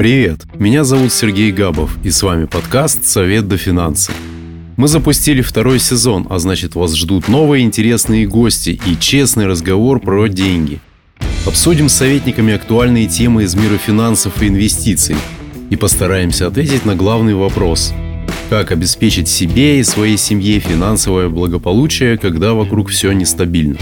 Привет, меня зовут Сергей Габов, и с вами подкаст «Совет до финансы». Мы запустили второй сезон, а значит вас ждут новые интересные гости и честный разговор про деньги. Обсудим с советниками актуальные темы из мира финансов и инвестиций и постараемся ответить на главный вопрос – как обеспечить себе и своей семье финансовое благополучие, когда вокруг все нестабильно.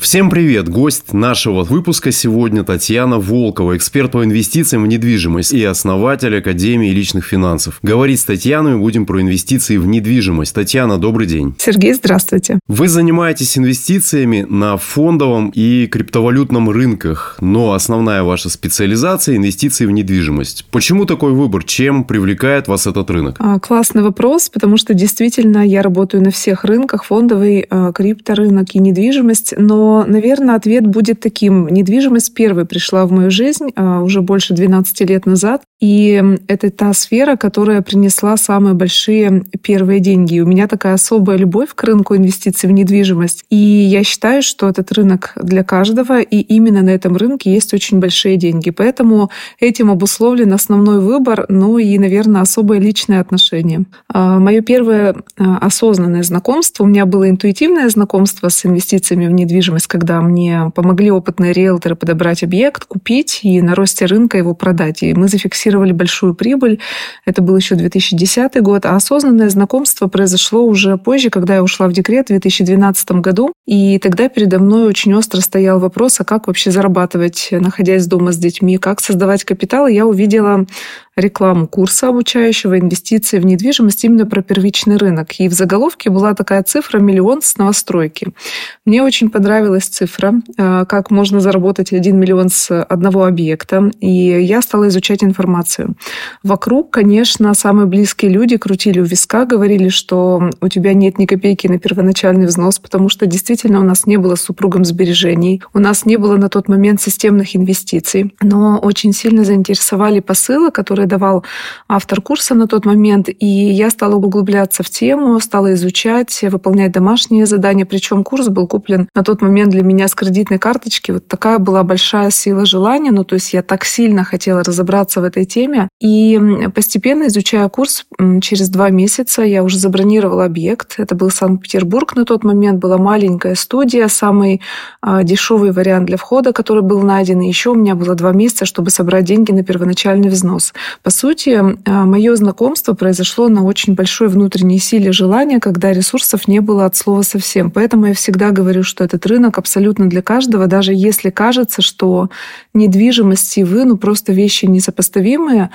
Всем привет! Гость нашего выпуска сегодня Татьяна Волкова, эксперт по инвестициям в недвижимость и основатель Академии личных финансов. Говорить с Татьяной будем про инвестиции в недвижимость. Татьяна, добрый день. Сергей, здравствуйте. Вы занимаетесь инвестициями на фондовом и криптовалютном рынках, но основная ваша специализация – инвестиции в недвижимость. Почему такой выбор? Чем привлекает вас этот рынок? А, классный вопрос, потому что действительно я работаю на всех рынках, фондовый, а, крипторынок и недвижимость, но наверное, ответ будет таким. Недвижимость первой пришла в мою жизнь а, уже больше 12 лет назад. И это та сфера, которая принесла самые большие первые деньги. у меня такая особая любовь к рынку инвестиций в недвижимость. И я считаю, что этот рынок для каждого, и именно на этом рынке есть очень большие деньги. Поэтому этим обусловлен основной выбор, ну и, наверное, особое личное отношение. А, Мое первое а, осознанное знакомство, у меня было интуитивное знакомство с инвестициями в недвижимость, когда мне помогли опытные риэлторы подобрать объект, купить и на росте рынка его продать. И мы зафиксировали зафиксировали большую прибыль. Это был еще 2010 год. А осознанное знакомство произошло уже позже, когда я ушла в декрет в 2012 году. И тогда передо мной очень остро стоял вопрос, а как вообще зарабатывать, находясь дома с детьми, как создавать капитал. И я увидела рекламу курса обучающего инвестиции в недвижимость именно про первичный рынок. И в заголовке была такая цифра «миллион с новостройки». Мне очень понравилась цифра, э, как можно заработать 1 миллион с одного объекта. И я стала изучать информацию. Вокруг, конечно, самые близкие люди крутили у виска, говорили, что у тебя нет ни копейки на первоначальный взнос, потому что действительно у нас не было с супругом сбережений, у нас не было на тот момент системных инвестиций. Но очень сильно заинтересовали посылы, которые давал автор курса на тот момент, и я стала углубляться в тему, стала изучать, выполнять домашние задания, причем курс был куплен на тот момент для меня с кредитной карточки. Вот такая была большая сила желания, ну то есть я так сильно хотела разобраться в этой теме, и постепенно изучая курс, через два месяца я уже забронировала объект, это был Санкт-Петербург на тот момент, была маленькая студия, самый а, дешевый вариант для входа, который был найден, и еще у меня было два месяца, чтобы собрать деньги на первоначальный взнос. По сути, а, мое знакомство произошло на очень большой внутренней силе желания, когда ресурсов не было от слова совсем. Поэтому я всегда говорю, что этот рынок абсолютно для каждого, даже если кажется, что недвижимость и вы, ну просто вещи несопоставимые,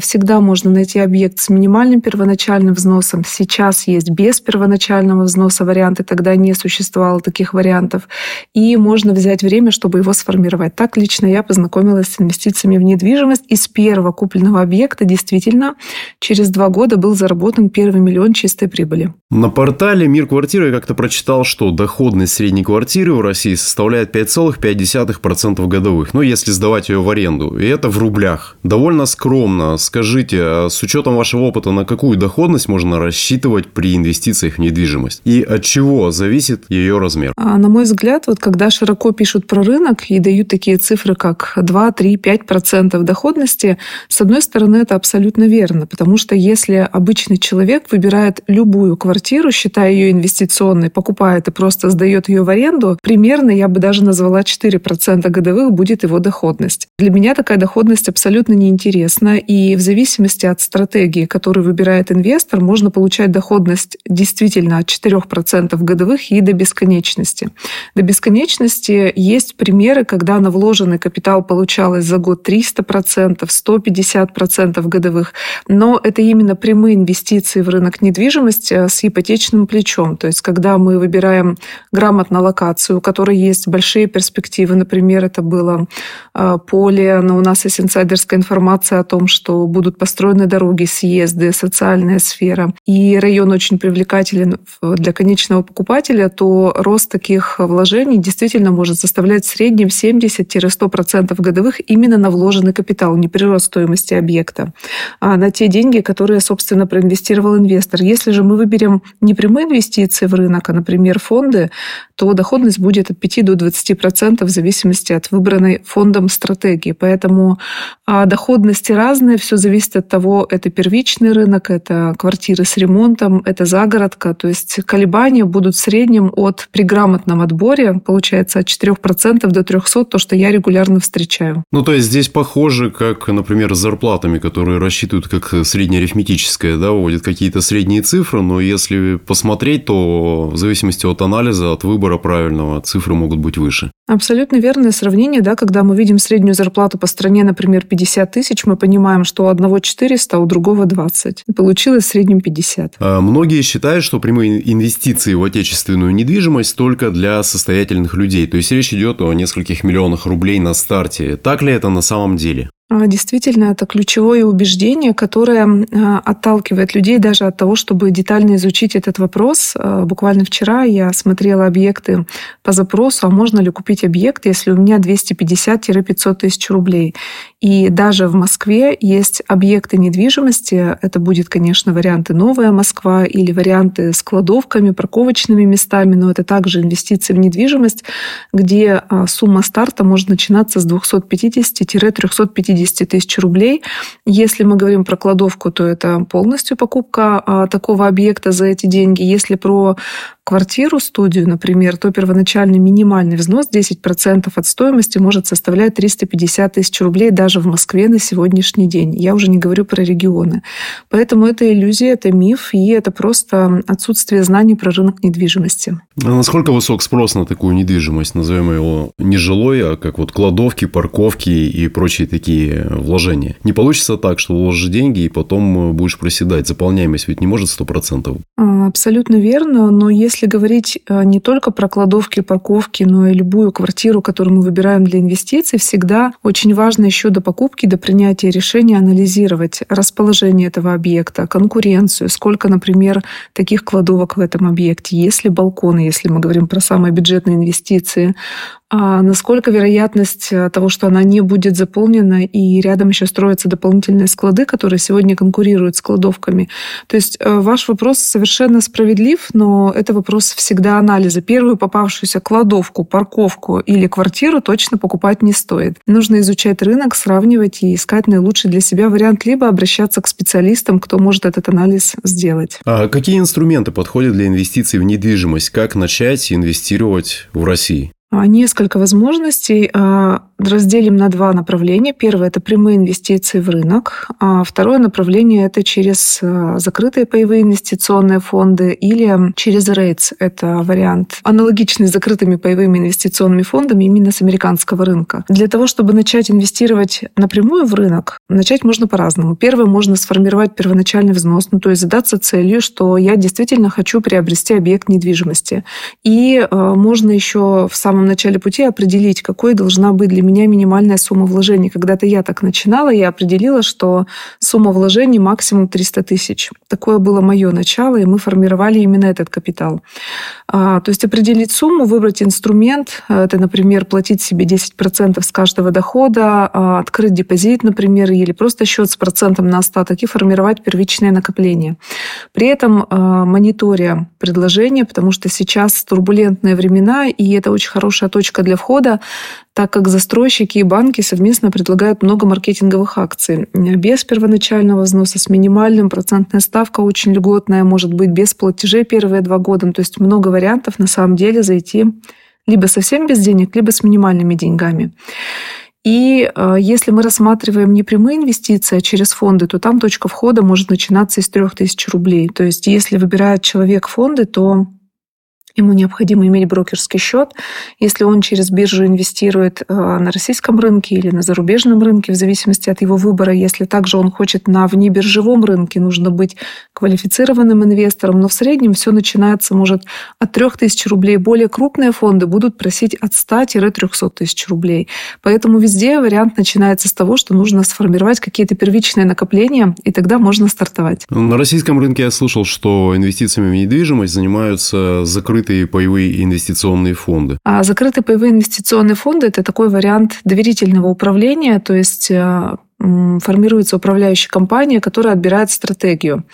всегда можно найти объект с минимальным первоначальным взносом. Сейчас есть без первоначального взноса варианты, тогда не существовало таких вариантов. И можно взять время, чтобы его сформировать. Так лично я познакомилась с инвестициями в недвижимость. Из первого купленного объекта действительно через два года был заработан первый миллион чистой прибыли. На портале «Мир квартиры» я как-то прочитал, что доходность средней квартиры в России составляет 5,5% годовых, ну, если сдавать ее в аренду. И это в рублях. Довольно скромно Скажите, а с учетом вашего опыта, на какую доходность можно рассчитывать при инвестициях в недвижимость? И от чего зависит ее размер? А, на мой взгляд, вот когда широко пишут про рынок и дают такие цифры, как 2, 3, 5 процентов доходности, с одной стороны, это абсолютно верно, потому что если обычный человек выбирает любую квартиру, считая ее инвестиционной, покупает и просто сдает ее в аренду, примерно, я бы даже назвала 4 процента годовых будет его доходность. Для меня такая доходность абсолютно неинтересна, и в зависимости от стратегии, которую выбирает инвестор, можно получать доходность действительно от 4% годовых и до бесконечности. До бесконечности есть примеры, когда на вложенный капитал получалось за год 300%, 150% годовых. Но это именно прямые инвестиции в рынок недвижимости э, с ипотечным плечом. То есть когда мы выбираем грамотно локацию, у которой есть большие перспективы, например, это было э, поле, но у нас есть инсайдерская информация о том, что будут построены дороги, съезды, социальная сфера, и район очень привлекателен для конечного покупателя, то рост таких вложений действительно может составлять в среднем 70-100% годовых именно на вложенный капитал, не прирост стоимости объекта, а на те деньги, которые, собственно, проинвестировал инвестор. Если же мы выберем непрямые инвестиции в рынок, а, например, фонды, то доходность будет от 5 до 20% в зависимости от выбранной фондом стратегии. Поэтому а, доходности разные, все зависит от того, это первичный рынок, это квартиры с ремонтом, это загородка. То есть колебания будут в среднем от при грамотном отборе, получается, от 4% до 300, то, что я регулярно встречаю. Ну, то есть здесь похоже, как, например, с зарплатами, которые рассчитывают как среднеарифметическое, да, вводят какие-то средние цифры, но если посмотреть, то в зависимости от анализа, от выбора правильного, цифры могут быть выше. Абсолютно верное сравнение, да, когда мы видим среднюю зарплату по стране, например, 50 тысяч, мы понимаем, что у одного 400, а у другого 20. получилось в среднем 50. А многие считают, что прямые инвестиции в отечественную недвижимость только для состоятельных людей. То есть речь идет о нескольких миллионах рублей на старте. Так ли это на самом деле? А, действительно, это ключевое убеждение, которое а, отталкивает людей даже от того, чтобы детально изучить этот вопрос. А, буквально вчера я смотрела объекты по запросу, а можно ли купить объект, если у меня 250-500 тысяч рублей. И даже в Москве есть объекты недвижимости. Это будет, конечно, варианты «Новая Москва» или варианты с кладовками, парковочными местами, но это также инвестиции в недвижимость, где сумма старта может начинаться с 250-350 50 тысяч рублей. Если мы говорим про кладовку, то это полностью покупка а, такого объекта за эти деньги. Если про квартиру, студию, например, то первоначальный минимальный взнос 10% от стоимости может составлять 350 тысяч рублей даже в Москве на сегодняшний день. Я уже не говорю про регионы. Поэтому это иллюзия, это миф, и это просто отсутствие знаний про рынок недвижимости. А насколько высок спрос на такую недвижимость? Назовем его не жилой, а как вот кладовки, парковки и прочие такие вложения. Не получится так, что вложишь деньги и потом будешь проседать. Заполняемость ведь не может 100%. А, абсолютно верно, но если если говорить э, не только про кладовки, парковки, но и любую квартиру, которую мы выбираем для инвестиций, всегда очень важно еще до покупки, до принятия решения анализировать расположение этого объекта, конкуренцию, сколько, например, таких кладовок в этом объекте, есть ли балконы, если мы говорим про самые бюджетные инвестиции, а насколько вероятность э, того, что она не будет заполнена, и рядом еще строятся дополнительные склады, которые сегодня конкурируют с кладовками. То есть э, ваш вопрос совершенно справедлив, но это вопрос всегда анализа. Первую попавшуюся кладовку, парковку или квартиру точно покупать не стоит. Нужно изучать рынок, сравнивать и искать наилучший для себя вариант, либо обращаться к специалистам, кто может этот анализ сделать. А какие инструменты подходят для инвестиций в недвижимость? Как начать инвестировать в России? А, несколько возможностей. Разделим на два направления. Первое – это прямые инвестиции в рынок. А второе направление – это через закрытые паевые инвестиционные фонды или через REITs. Это вариант аналогичный с закрытыми паевыми инвестиционными фондами именно с американского рынка. Для того, чтобы начать инвестировать напрямую в рынок, начать можно по-разному. Первое – можно сформировать первоначальный взнос, ну, то есть задаться целью, что я действительно хочу приобрести объект недвижимости. И можно еще в самом начале пути определить, какой должна быть для меня минимальная сумма вложений. Когда-то я так начинала, я определила, что сумма вложений максимум 300 тысяч. Такое было мое начало, и мы формировали именно этот капитал. А, то есть определить сумму, выбрать инструмент, это, например, платить себе 10% с каждого дохода, а, открыть депозит, например, или просто счет с процентом на остаток и формировать первичное накопление. При этом а, мониторя предложения, потому что сейчас турбулентные времена, и это очень хорошая точка для входа, так как застройщики и банки совместно предлагают много маркетинговых акций. Без первоначального взноса, с минимальным, процентная ставка очень льготная, может быть без платежей первые два года. То есть много вариантов на самом деле зайти либо совсем без денег, либо с минимальными деньгами. И э, если мы рассматриваем не прямые инвестиции, а через фонды, то там точка входа может начинаться из 3000 рублей. То есть если выбирает человек фонды, то Ему необходимо иметь брокерский счет. Если он через биржу инвестирует э, на российском рынке или на зарубежном рынке, в зависимости от его выбора, если также он хочет на внебиржевом рынке, нужно быть квалифицированным инвестором. Но в среднем все начинается, может, от 3000 рублей. Более крупные фонды будут просить от 100-300 тысяч рублей. Поэтому везде вариант начинается с того, что нужно сформировать какие-то первичные накопления, и тогда можно стартовать. На российском рынке я слышал, что инвестициями в недвижимость занимаются закрытые закрытые паевые инвестиционные фонды? А закрытые паевые инвестиционные фонды – это такой вариант доверительного управления, то есть э, формируется управляющая компания, которая отбирает стратегию.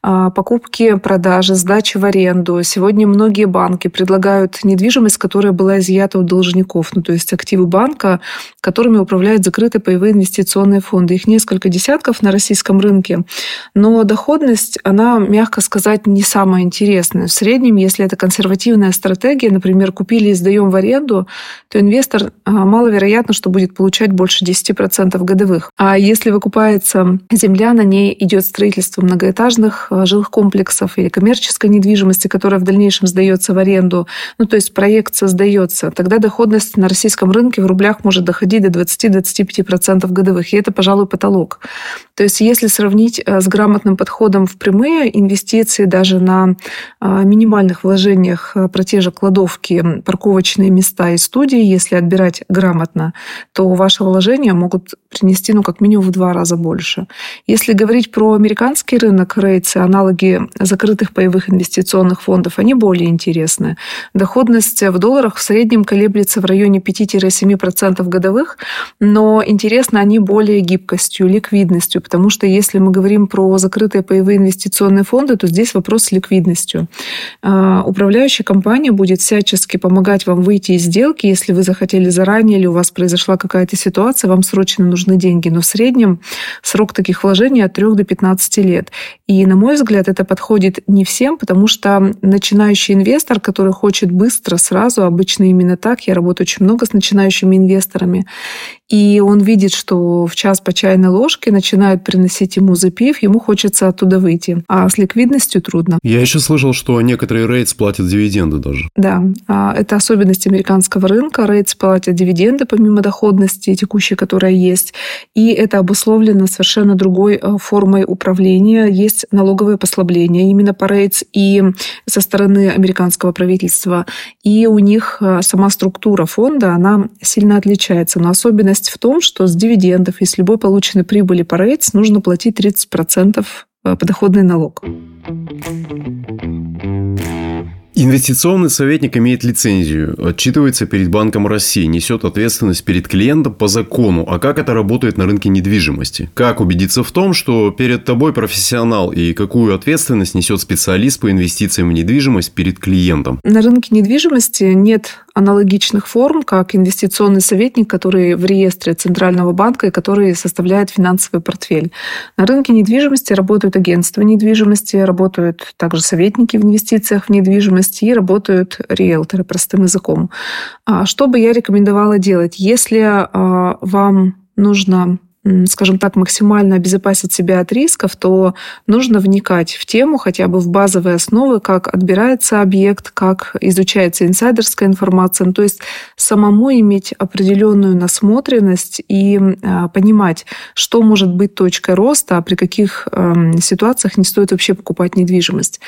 А, покупки, продажи, сдачи в аренду. Сегодня многие банки предлагают недвижимость, которая была изъята у должников, ну, то есть активы банка, которыми управляют закрытые паевые инвестиционные фонды. Их несколько десятков на российском рынке. Но доходность, она, мягко сказать, не самая интересная. В среднем, если это консервативная стратегия, например, купили и сдаем в аренду, то инвестор а, маловероятно, что будет получать больше 10% годовых. А если выкупается земля, на ней идет строительство многоэтажных а, жилых комплексов или коммерческой недвижимости, которая в дальнейшем сдается в аренду, ну то есть проект создается, тогда доходность на российском рынке в рублях может доходить до 20-25% годовых. И это, пожалуй, потолок. То есть если сравнить а, с грамотным подходом в прямые инвестиции даже на минимальных вложениях про те же кладовки, парковочные места и студии, если отбирать грамотно, то ваши вложения могут принести, ну, как минимум в два раза больше. Если говорить про американский рынок, рейцы, аналоги закрытых паевых инвестиционных фондов, они более интересны. Доходность в долларах в среднем колеблется в районе 5-7% годовых, но интересны они более гибкостью, ликвидностью, потому что если мы говорим про закрытые паевые инвестиционные фонды, то здесь вопрос с ликвидностью. А, управляющая компания будет всячески помогать вам выйти из сделки, если вы захотели заранее или у вас произошла какая-то ситуация, вам срочно нужны деньги. Но в среднем срок таких вложений от 3 до 15 лет. И, на мой взгляд, это подходит не всем, потому что начинающий инвестор, который хочет быстро, сразу, обычно именно так, я работаю очень много с начинающими инвесторами, и он видит, что в час по чайной ложке начинают приносить ему запив, ему хочется оттуда выйти. А с ликвидностью трудно. Я еще слышал, что некоторые рейтс платят дивиденды даже. Да, а, это особенность американского рынка. Рейтс платят дивиденды помимо доходности текущей, которая есть. И это обусловлено совершенно другой э, формой управления. Есть налоговые послабления именно по рейтс и со стороны американского правительства. И у них э, сама структура фонда, она сильно отличается. Но особенность Особенность в том, что с дивидендов и с любой полученной прибыли по рейтс нужно платить 30% э, подоходный налог. Инвестиционный советник имеет лицензию, отчитывается перед Банком России, несет ответственность перед клиентом по закону. А как это работает на рынке недвижимости? Как убедиться в том, что перед тобой профессионал и какую ответственность несет специалист по инвестициям в недвижимость перед клиентом? На рынке недвижимости нет аналогичных форм, как инвестиционный советник, который в реестре Центрального банка и который составляет финансовый портфель. На рынке недвижимости работают агентства недвижимости, работают также советники в инвестициях в недвижимость, и работают риэлторы, простым языком. А что бы я рекомендовала делать? Если а, вам нужно скажем так, максимально обезопасить себя от рисков, то нужно вникать в тему хотя бы в базовые основы, как отбирается объект, как изучается инсайдерская информация, ну, то есть самому иметь определенную насмотренность и а, понимать, что может быть точкой роста, а при каких эм, ситуациях не стоит вообще покупать недвижимость.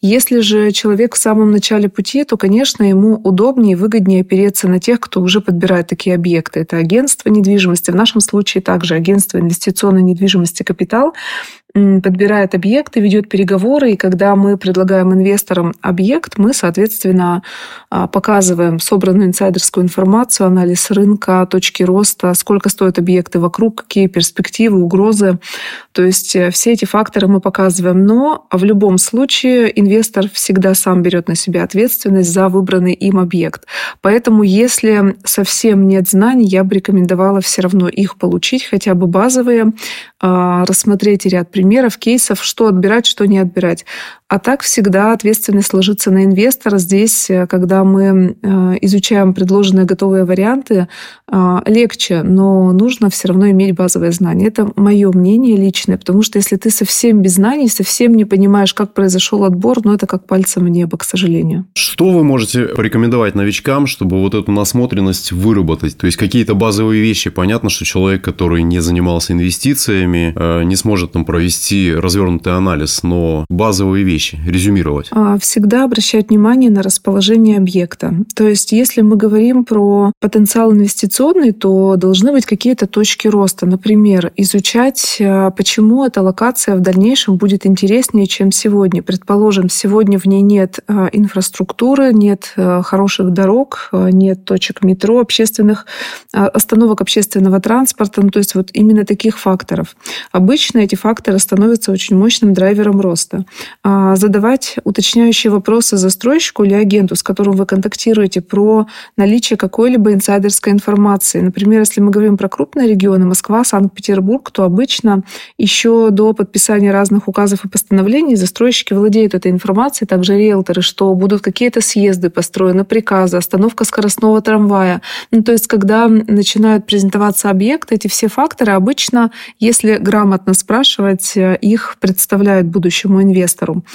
Если же человек в самом начале пути, то, конечно, ему удобнее и выгоднее опереться на тех, кто уже подбирает такие объекты. Это агентство недвижимости, в нашем случае также агентство инвестиционной недвижимости «Капитал», подбирает объекты, ведет переговоры, и когда мы предлагаем инвесторам объект, мы, соответственно, а, показываем собранную инсайдерскую информацию, анализ рынка, точки роста, сколько стоят объекты вокруг, какие перспективы, угрозы. То есть э, все эти факторы мы показываем. Но в любом случае инвестор всегда сам берет на себя ответственность за выбранный им объект. Поэтому если совсем нет знаний, я бы рекомендовала все равно их получить, хотя бы базовые, а, рассмотреть ряд примеров, кейсов, что отбирать, что не отбирать. А так всегда ответственность ложится на инвестора. Здесь, э, когда мы э, изучаем предложенные готовые варианты, э, легче, но нужно все равно иметь базовые знания. Это мое мнение личное, потому что если ты совсем без знаний, совсем не понимаешь, как произошел отбор, ну это как пальцем в небо, к сожалению. Что вы можете порекомендовать новичкам, чтобы вот эту насмотренность выработать? То есть какие-то базовые вещи. Понятно, что человек, который не занимался инвестициями, не сможет там провести развернутый анализ, но базовые вещи вещи, резюмировать? А, всегда обращать внимание на расположение объекта. То есть, если мы говорим про потенциал инвестиционный, то должны быть какие-то точки роста. Например, изучать, а, почему эта локация в дальнейшем будет интереснее, чем сегодня. Предположим, сегодня в ней нет а, инфраструктуры, нет хороших дорог, нет точек метро, общественных остановок общественного транспорта. Ну, то есть вот именно таких факторов. Обычно эти факторы становятся очень мощным драйвером роста. Задавать уточняющие вопросы застройщику или агенту, с которым вы контактируете, про наличие какой-либо инсайдерской информации. Например, если мы говорим про крупные регионы, Москва, Санкт-Петербург, то обычно еще до подписания разных указов и постановлений застройщики владеют этой информацией, также риэлторы, что будут какие-то съезды построены, приказы, остановка скоростного трамвая. Ну, то есть, когда начинают презентоваться объекты, эти все факторы обычно, если грамотно спрашивать, их представляют будущему инвестору.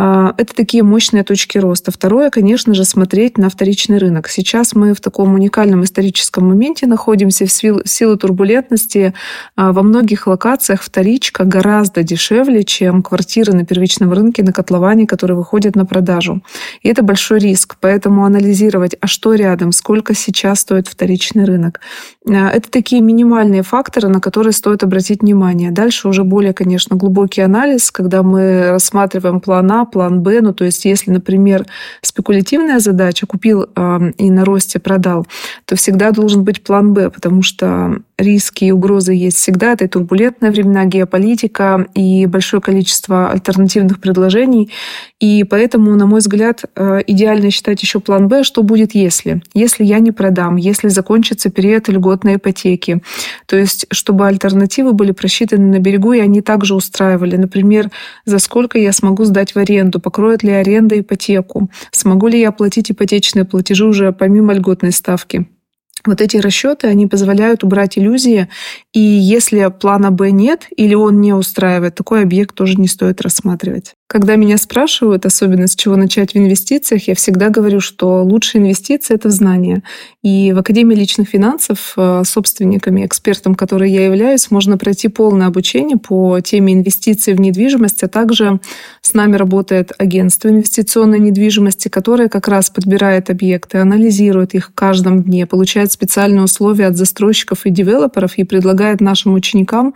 это такие мощные точки роста. Второе, конечно же, смотреть на вторичный рынок. Сейчас мы в таком уникальном историческом моменте находимся в силу, в силу турбулентности. А, во многих локациях вторичка гораздо дешевле, чем квартиры на первичном рынке, на котловане, которые выходят на продажу. И это большой риск. Поэтому анализировать, а что рядом, сколько сейчас стоит вторичный рынок. А, это такие минимальные факторы, на которые стоит обратить внимание. Дальше уже более, конечно, глубокий анализ, когда мы рассматриваем план А, план Б. Ну, то есть, если, например, спекулятивная задача, купил э, и на росте продал, то всегда должен быть план Б, потому что риски и угрозы есть всегда. Это и турбулентная времена, геополитика и большое количество альтернативных предложений. И поэтому, на мой взгляд, э, идеально считать еще план Б, что будет если. Если я не продам, если закончится период льготной ипотеки. То есть, чтобы альтернативы были просчитаны на берегу, и они также устраивали. Например, за сколько я смогу сдать в аренду, покроет ли аренда ипотеку, смогу ли я оплатить ипотечные платежи уже помимо льготной ставки. Вот эти расчеты, они позволяют убрать иллюзии, и если плана Б нет или он не устраивает, такой объект тоже не стоит рассматривать. Когда меня спрашивают, особенно с чего начать в инвестициях, я всегда говорю, что лучшая инвестиция — это в знания. И в Академии личных финансов э, собственниками, экспертом, которой я являюсь, можно пройти полное обучение по теме инвестиций в недвижимость, а также с нами работает агентство инвестиционной недвижимости, которое как раз подбирает объекты, анализирует их в каждом дне, получает специальные условия от застройщиков и девелоперов и предлагает нашим ученикам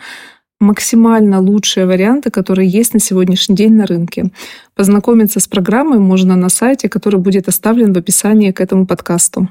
максимально лучшие варианты, которые есть на сегодняшний день на рынке. Познакомиться с программой можно на сайте, который будет оставлен в описании к этому подкасту.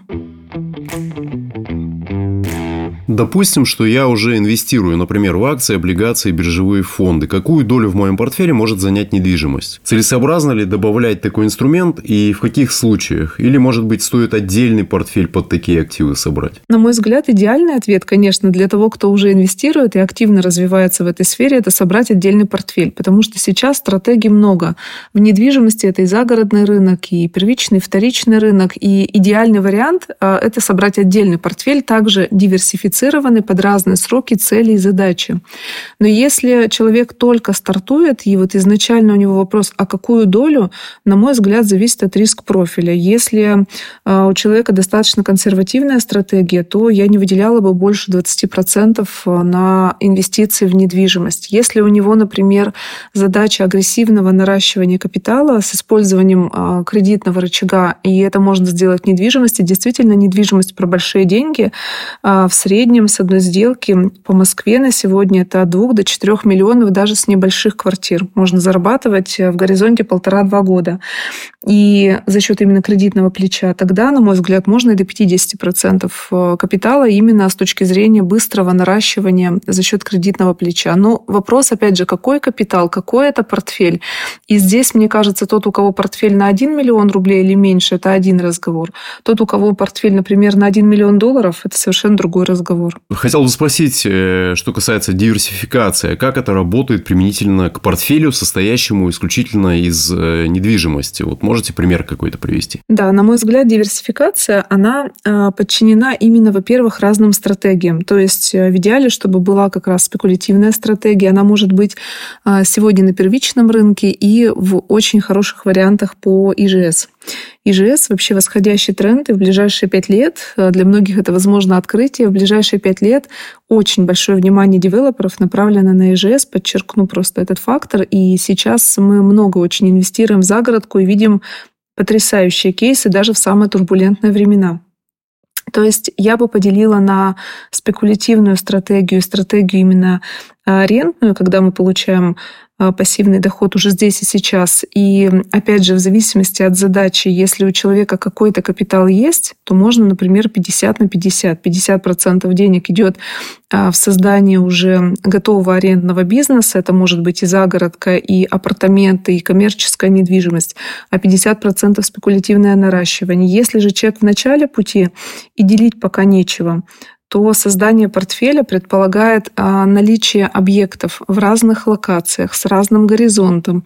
Допустим, что я уже инвестирую, например, в акции, облигации, биржевые фонды. Какую долю в моем портфеле может занять недвижимость? Целесообразно ли добавлять такой инструмент и в каких случаях? Или, может быть, стоит отдельный портфель под такие активы собрать? На мой взгляд, идеальный ответ, конечно, для того, кто уже инвестирует и активно развивается в этой сфере, это собрать отдельный портфель. Потому что сейчас стратегий много. В недвижимости это и загородный рынок, и первичный, и вторичный рынок. И идеальный вариант а, – это собрать отдельный портфель, также диверсифицировать диверсифицированы под разные сроки, цели и задачи. Но если человек только стартует, и вот изначально у него вопрос, а какую долю, на мой взгляд, зависит от риск профиля. Если а, у человека достаточно консервативная стратегия, то я не выделяла бы больше 20% на инвестиции в недвижимость. Если у него, например, задача агрессивного наращивания капитала с использованием а, кредитного рычага, и это можно сделать в недвижимости, действительно, недвижимость про большие деньги а, в среднем среднем с одной сделки по Москве на сегодня это от 2 до 4 миллионов даже с небольших квартир. Можно зарабатывать в горизонте полтора-два года. И за счет именно кредитного плеча тогда, на мой взгляд, можно и до 50% э, капитала именно с точки зрения быстрого наращивания за счет кредитного плеча. Но вопрос, опять же, какой капитал, какой это портфель? И здесь, мне кажется, тот, у кого портфель на 1 миллион рублей или меньше, это один разговор. Тот, у кого портфель, например, на 1 миллион долларов, это совершенно другой разговор разговор. Хотел бы спросить, э, что касается диверсификации. Как это работает применительно к портфелю, состоящему исключительно из э, недвижимости? Вот можете пример какой-то привести? Да, на мой взгляд, диверсификация, она э, подчинена именно, во-первых, разным стратегиям. То есть в идеале, чтобы была как раз спекулятивная стратегия, она может быть сегодня на первичном рынке и в очень хороших вариантах по ИЖС. ИЖС вообще восходящий тренд, и в ближайшие пять лет, э, для многих это возможно открытие, в ближайшие пять лет очень большое внимание девелоперов направлено на ИЖС, подчеркну просто этот фактор, и сейчас мы много очень инвестируем в загородку и видим потрясающие кейсы даже в самые турбулентные времена. То есть я бы поделила на спекулятивную стратегию, стратегию именно арендную, когда мы получаем пассивный доход уже здесь и сейчас. И опять же, в зависимости от задачи, если у человека какой-то капитал есть, то можно, например, 50 на 50. 50% денег идет а, в создание уже готового арендного бизнеса. Это может быть и загородка, и апартаменты, и коммерческая недвижимость. А 50% спекулятивное наращивание. Если же человек в начале пути и делить пока нечего, то создание портфеля предполагает а, наличие объектов в разных локациях с разным горизонтом,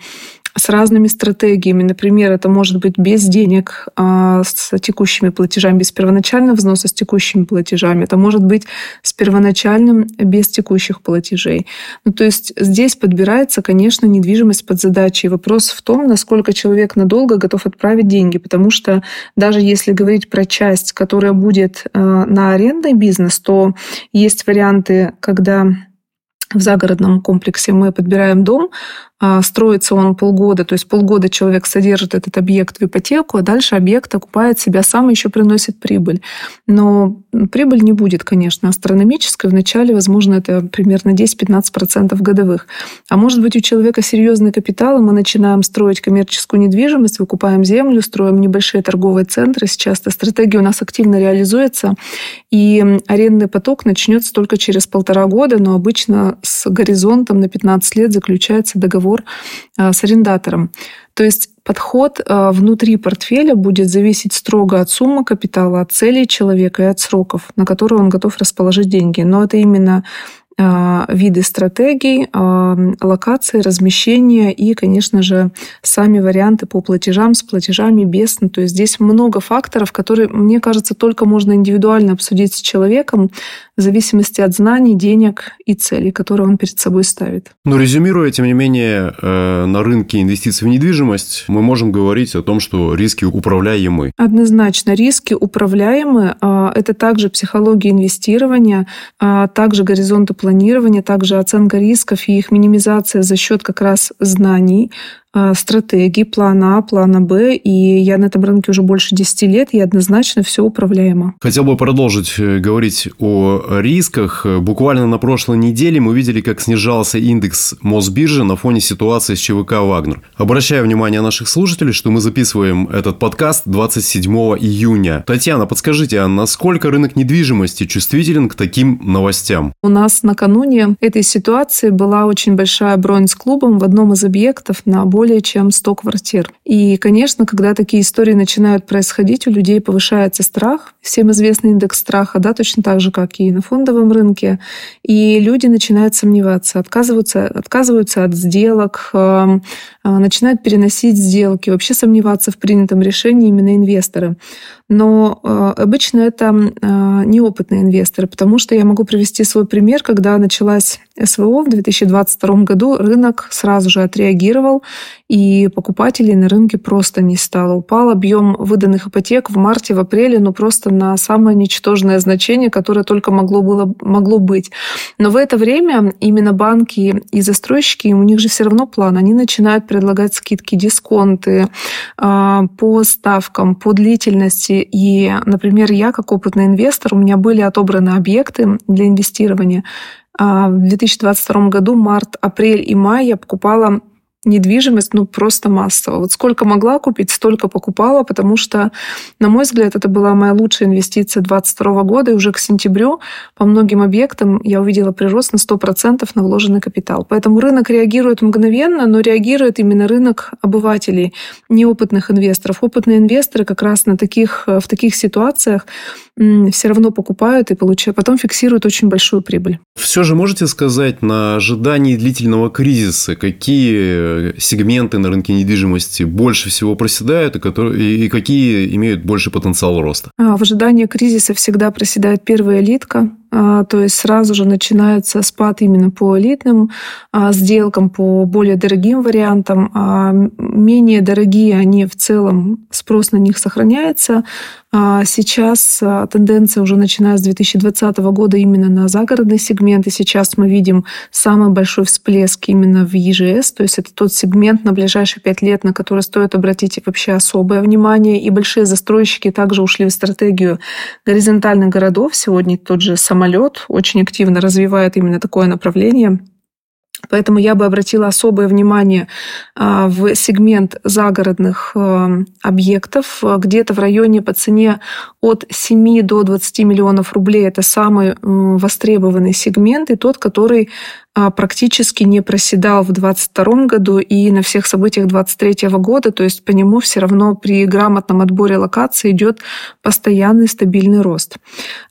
с разными стратегиями. Например, это может быть без денег, а, с текущими платежами, без первоначального взноса с текущими платежами. Это может быть с первоначальным без текущих платежей. Ну, то есть здесь подбирается, конечно, недвижимость под задачи. И вопрос в том, насколько человек надолго готов отправить деньги. Потому что даже если говорить про часть, которая будет а, на арендный бизнес, то есть варианты, когда в загородном комплексе мы подбираем дом, строится он полгода, то есть полгода человек содержит этот объект в ипотеку, а дальше объект окупает себя сам и еще приносит прибыль. Но прибыль не будет, конечно, астрономической. Вначале, возможно, это примерно 10-15% годовых. А может быть, у человека серьезный капитал, и мы начинаем строить коммерческую недвижимость, выкупаем землю, строим небольшие торговые центры. Сейчас эта стратегия у нас активно реализуется, и арендный поток начнется только через полтора года, но обычно с горизонтом на 15 лет заключается договор договор э, с арендатором. То есть подход э, внутри портфеля будет зависеть строго от суммы капитала, от целей человека и от сроков, на которые он готов расположить деньги. Но это именно виды стратегий, а, локации, размещения и, конечно же, сами варианты по платежам с платежами без. Ну, то есть здесь много факторов, которые, мне кажется, только можно индивидуально обсудить с человеком в зависимости от знаний, денег и целей, которые он перед собой ставит. Но резюмируя, тем не менее, э, на рынке инвестиций в недвижимость, мы можем говорить о том, что риски управляемы. Однозначно, риски управляемы. А, это также психология инвестирования, также горизонты планирования планирование, также оценка рисков и их минимизация за счет как раз знаний, а, стратегий, плана А, плана Б, и я на этом рынке уже больше 10 лет, и однозначно все управляемо. Хотел бы продолжить э, говорить о рисках. Буквально на прошлой неделе мы видели, как снижался индекс Мосбиржи на фоне ситуации с ЧВК «Вагнер». Обращаю внимание наших слушателей, что мы записываем этот подкаст 27 июня. Татьяна, подскажите, а насколько рынок недвижимости чувствителен к таким новостям? У нас накануне этой ситуации была очень большая бронь с клубом в одном из объектов на более чем 100 квартир. И, конечно, когда такие истории начинают происходить, у людей повышается страх, всем известный индекс страха, да, точно так же, как и на фондовом рынке. И люди начинают сомневаться, отказываются, отказываются от сделок, эм, э, начинают переносить сделки, вообще сомневаться в принятом решении именно инвесторы. Но э, обычно это э, неопытные инвесторы, потому что я могу привести свой пример, когда началась СВО в 2022 году, рынок сразу же отреагировал, и покупателей на рынке просто не стало. Упал объем выданных ипотек в марте, в апреле, ну просто на самое ничтожное значение, которое только могло, было, могло быть. Но в это время именно банки и застройщики, у них же все равно план, они начинают предлагать скидки, дисконты э, по ставкам, по длительности и, например, я как опытный инвестор, у меня были отобраны объекты для инвестирования. А в 2022 году, март, апрель и май я покупала недвижимость, ну, просто массово. Вот сколько могла купить, столько покупала, потому что, на мой взгляд, это была моя лучшая инвестиция 2022 года, и уже к сентябрю по многим объектам я увидела прирост на 100% на вложенный капитал. Поэтому рынок реагирует мгновенно, но реагирует именно рынок обывателей, неопытных инвесторов. Опытные инвесторы как раз на таких, в таких ситуациях все равно покупают и получают, потом фиксируют очень большую прибыль. Все же можете сказать на ожидании длительного кризиса, какие сегменты на рынке недвижимости больше всего проседают и, которые, и какие имеют больше потенциал роста? А, в ожидании кризиса всегда проседает первая элитка, то есть сразу же начинается спад именно по элитным а, сделкам, по более дорогим вариантам. А менее дорогие они в целом, спрос на них сохраняется. Сейчас тенденция уже начиная с 2020 года именно на загородный сегмент, и сейчас мы видим самый большой всплеск именно в ЕЖС, то есть это тот сегмент на ближайшие пять лет, на который стоит обратить вообще особое внимание, и большие застройщики также ушли в стратегию горизонтальных городов. Сегодня тот же самолет очень активно развивает именно такое направление. Поэтому я бы обратила особое внимание а, в сегмент загородных э, объектов. Где-то в районе по цене от 7 до 20 миллионов рублей. Это самый востребованный сегмент и тот, который практически не проседал в 2022 году и на всех событиях 2023 года. То есть по нему все равно при грамотном отборе локации идет постоянный стабильный рост.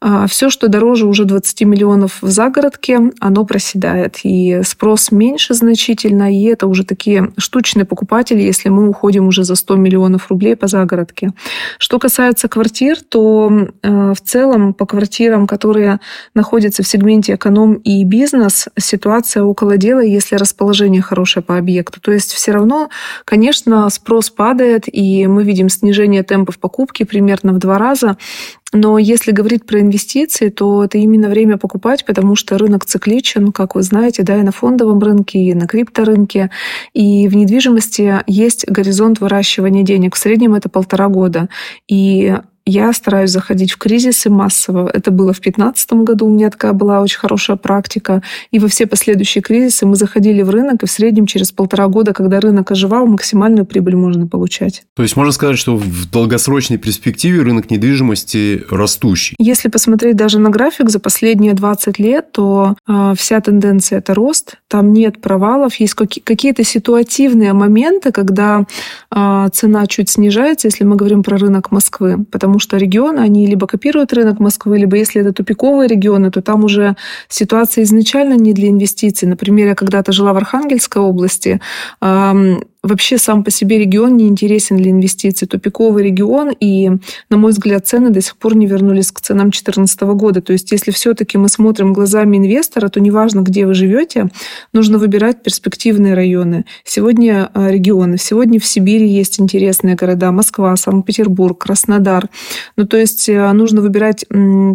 А, все, что дороже уже 20 миллионов в загородке, оно проседает. И спрос меньше значительно, и это уже такие штучные покупатели, если мы уходим уже за 100 миллионов рублей по загородке. Что касается квартир, то а, в целом по квартирам, которые находятся в сегменте эконом и бизнес, ситуация ситуация около дела, если расположение хорошее по объекту. То есть все равно, конечно, спрос падает, и мы видим снижение темпов покупки примерно в два раза. Но если говорить про инвестиции, то это именно время покупать, потому что рынок цикличен, как вы знаете, да, и на фондовом рынке, и на крипторынке. И в недвижимости есть горизонт выращивания денег. В среднем это полтора года. И я стараюсь заходить в кризисы массово. Это было в 2015 году, у меня такая была очень хорошая практика. И во все последующие кризисы мы заходили в рынок, и в среднем через полтора года, когда рынок оживал, максимальную прибыль можно получать. То есть можно сказать, что в долгосрочной перспективе рынок недвижимости растущий? Если посмотреть даже на график за последние 20 лет, то э, вся тенденция – это рост. Там нет провалов. Есть какие-то ситуативные моменты, когда э, цена чуть снижается, если мы говорим про рынок Москвы. Потому потому что регионы, они либо копируют рынок Москвы, либо если это тупиковые регионы, то там уже ситуация изначально не для инвестиций. Например, я когда-то жила в Архангельской области, Вообще сам по себе регион не интересен для инвестиций. Тупиковый регион, и, на мой взгляд, цены до сих пор не вернулись к ценам 2014 года. То есть, если все-таки мы смотрим глазами инвестора, то неважно, где вы живете, нужно выбирать перспективные районы. Сегодня а, регионы. Сегодня в Сибири есть интересные города. Москва, Санкт-Петербург, Краснодар. Ну, то есть, а, нужно выбирать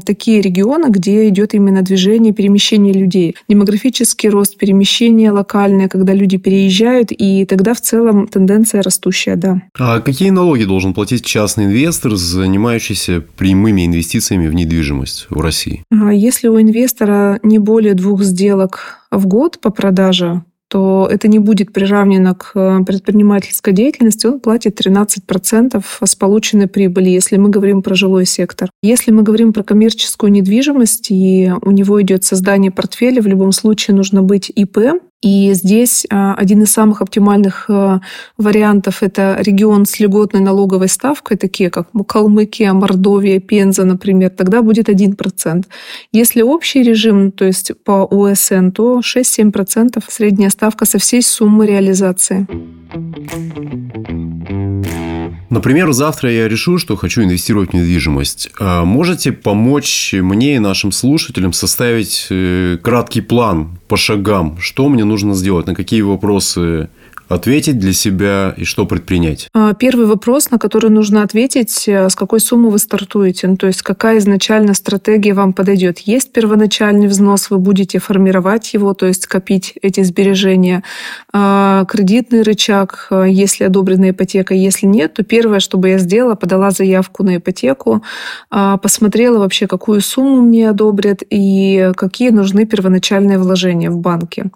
такие регионы, где идет именно движение, перемещение людей. Демографический рост, перемещение локальное, когда люди переезжают, и тогда в целом целом тенденция растущая, да. А какие налоги должен платить частный инвестор, занимающийся прямыми инвестициями в недвижимость в России? А если у инвестора не более двух сделок в год по продаже, то это не будет приравнено к э, предпринимательской деятельности, он платит 13% с полученной прибыли, если мы говорим про жилой сектор. Если мы говорим про коммерческую недвижимость, и у него идет создание портфеля, в любом случае нужно быть ИП, и здесь а, один из самых оптимальных а, вариантов – это регион с льготной налоговой ставкой, такие как Калмыкия, Мордовия, Пенза, например, тогда будет 1%. Если общий режим, то есть по ОСН, то 6-7% средняя ставка со всей суммы реализации. Например, завтра я решу, что хочу инвестировать в недвижимость. А можете помочь мне и нашим слушателям составить э, краткий план по шагам, что мне нужно сделать, на какие вопросы ответить для себя и что предпринять? А, первый вопрос, на который нужно ответить, э, с какой суммы вы стартуете, ну, то есть какая изначально стратегия вам подойдет. Есть первоначальный взнос, вы будете формировать его, то есть копить эти сбережения. А, кредитный рычаг, э, если одобрена ипотека, если нет, то первое, что бы я сделала, подала заявку на ипотеку, а, посмотрела вообще, какую сумму мне одобрят и какие нужны первоначальные вложения в банке.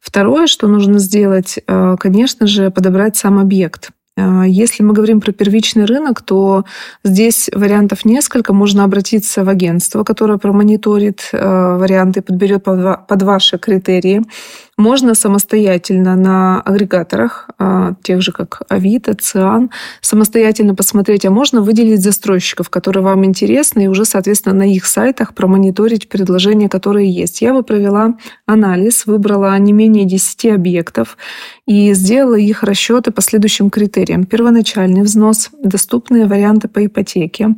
Второе, что нужно сделать, э, конечно, конечно же, подобрать сам объект. А, если мы говорим про первичный рынок, то здесь вариантов несколько. Можно обратиться в агентство, которое промониторит э, варианты, подберет под ваши критерии. Можно самостоятельно на агрегаторах, а, тех же как Авито, Циан, самостоятельно посмотреть, а можно выделить застройщиков, которые вам интересны, и уже, соответственно, на их сайтах промониторить предложения, которые есть. Я бы провела анализ, выбрала не менее 10 объектов и сделала их расчеты по следующим критериям. Первоначальный взнос, доступные варианты по ипотеке.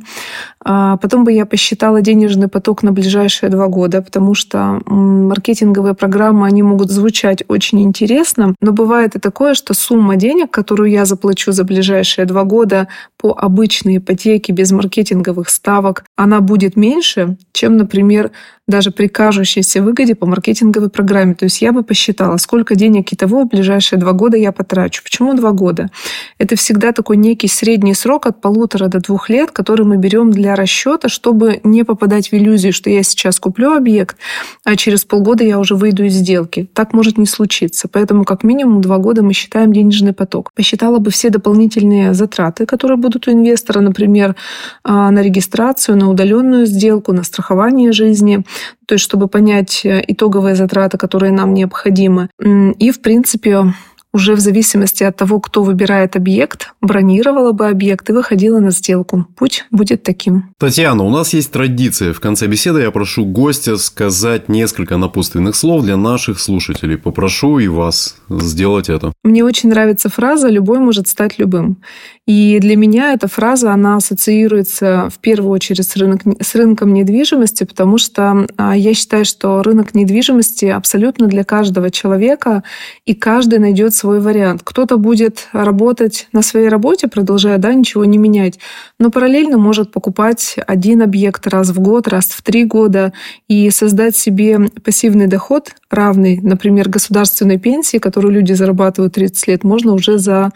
А, потом бы я посчитала денежный поток на ближайшие два года, потому что маркетинговые программы, они могут звучать очень интересно, но бывает и такое, что сумма денег, которую я заплачу за ближайшие два года по обычной ипотеке без маркетинговых ставок, она будет меньше, чем, например, даже при кажущейся выгоде по маркетинговой программе. То есть я бы посчитала, сколько денег и того в ближайшие два года я потрачу. Почему два года? Это всегда такой некий средний срок от полутора до двух лет, который мы берем для расчета, чтобы не попадать в иллюзию, что я сейчас куплю объект, а через полгода я уже выйду из сделки. Так может не случиться. Поэтому как минимум два года мы считаем денежный поток. Посчитала бы все дополнительные затраты, которые будут у инвестора, например, а, на регистрацию, на удаленную сделку, на страхование жизни, то есть чтобы понять э, итоговые затраты, которые нам необходимы. И, в принципе, уже в зависимости от того, кто выбирает объект, бронировала бы объект и выходила на сделку. Путь будет таким. Татьяна, у нас есть традиция. В конце беседы я прошу гостя сказать несколько напутственных слов для наших слушателей. Попрошу и вас сделать это. Мне очень нравится фраза «любой может стать любым». И для меня эта фраза, она ассоциируется в первую очередь с, рынок, с рынком недвижимости, потому что а, я считаю, что рынок недвижимости абсолютно для каждого человека, и каждый найдет свой вариант. Кто-то будет работать на своей работе, продолжая да, ничего не менять, но параллельно может покупать один объект раз в год, раз в три года и создать себе пассивный доход, равный, например, государственной пенсии, которую люди зарабатывают 30 лет, можно уже за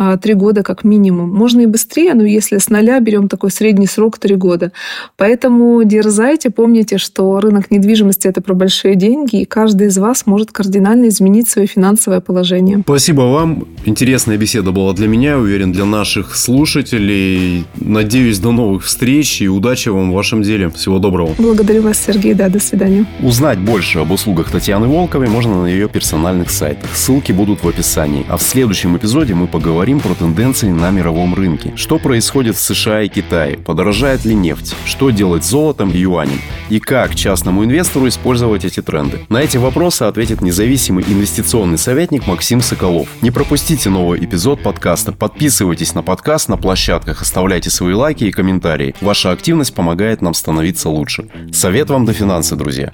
а, три года как минимум. Можно и быстрее, но если с нуля берем такой средний срок три года. Поэтому дерзайте, помните, что рынок недвижимости – это про большие деньги, и каждый из вас может кардинально изменить свое финансовое положение. Спасибо вам. Интересная беседа была для меня, уверен, для наших слушателей. Надеюсь, до новых встреч и удачи вам в вашем деле. Всего доброго. Благодарю вас, Сергей. Да, до свидания. Узнать больше об услугах Татьяны Волковой можно на ее персональных сайтах. Ссылки будут в описании. А в следующем эпизоде мы поговорим про тенденции на мировом рынке. Что происходит в США и Китае? Подорожает ли нефть? Что делать с золотом и юанем? И как частному инвестору использовать эти тренды? На эти вопросы ответит независимый инвестиционный советник Максим Соколов. Не пропустите новый эпизод подкаста. Подписывайтесь на подкаст на площадках, оставляйте свои лайки и комментарии. Ваша активность помогает нам становиться лучше. Совет вам до финансы, друзья.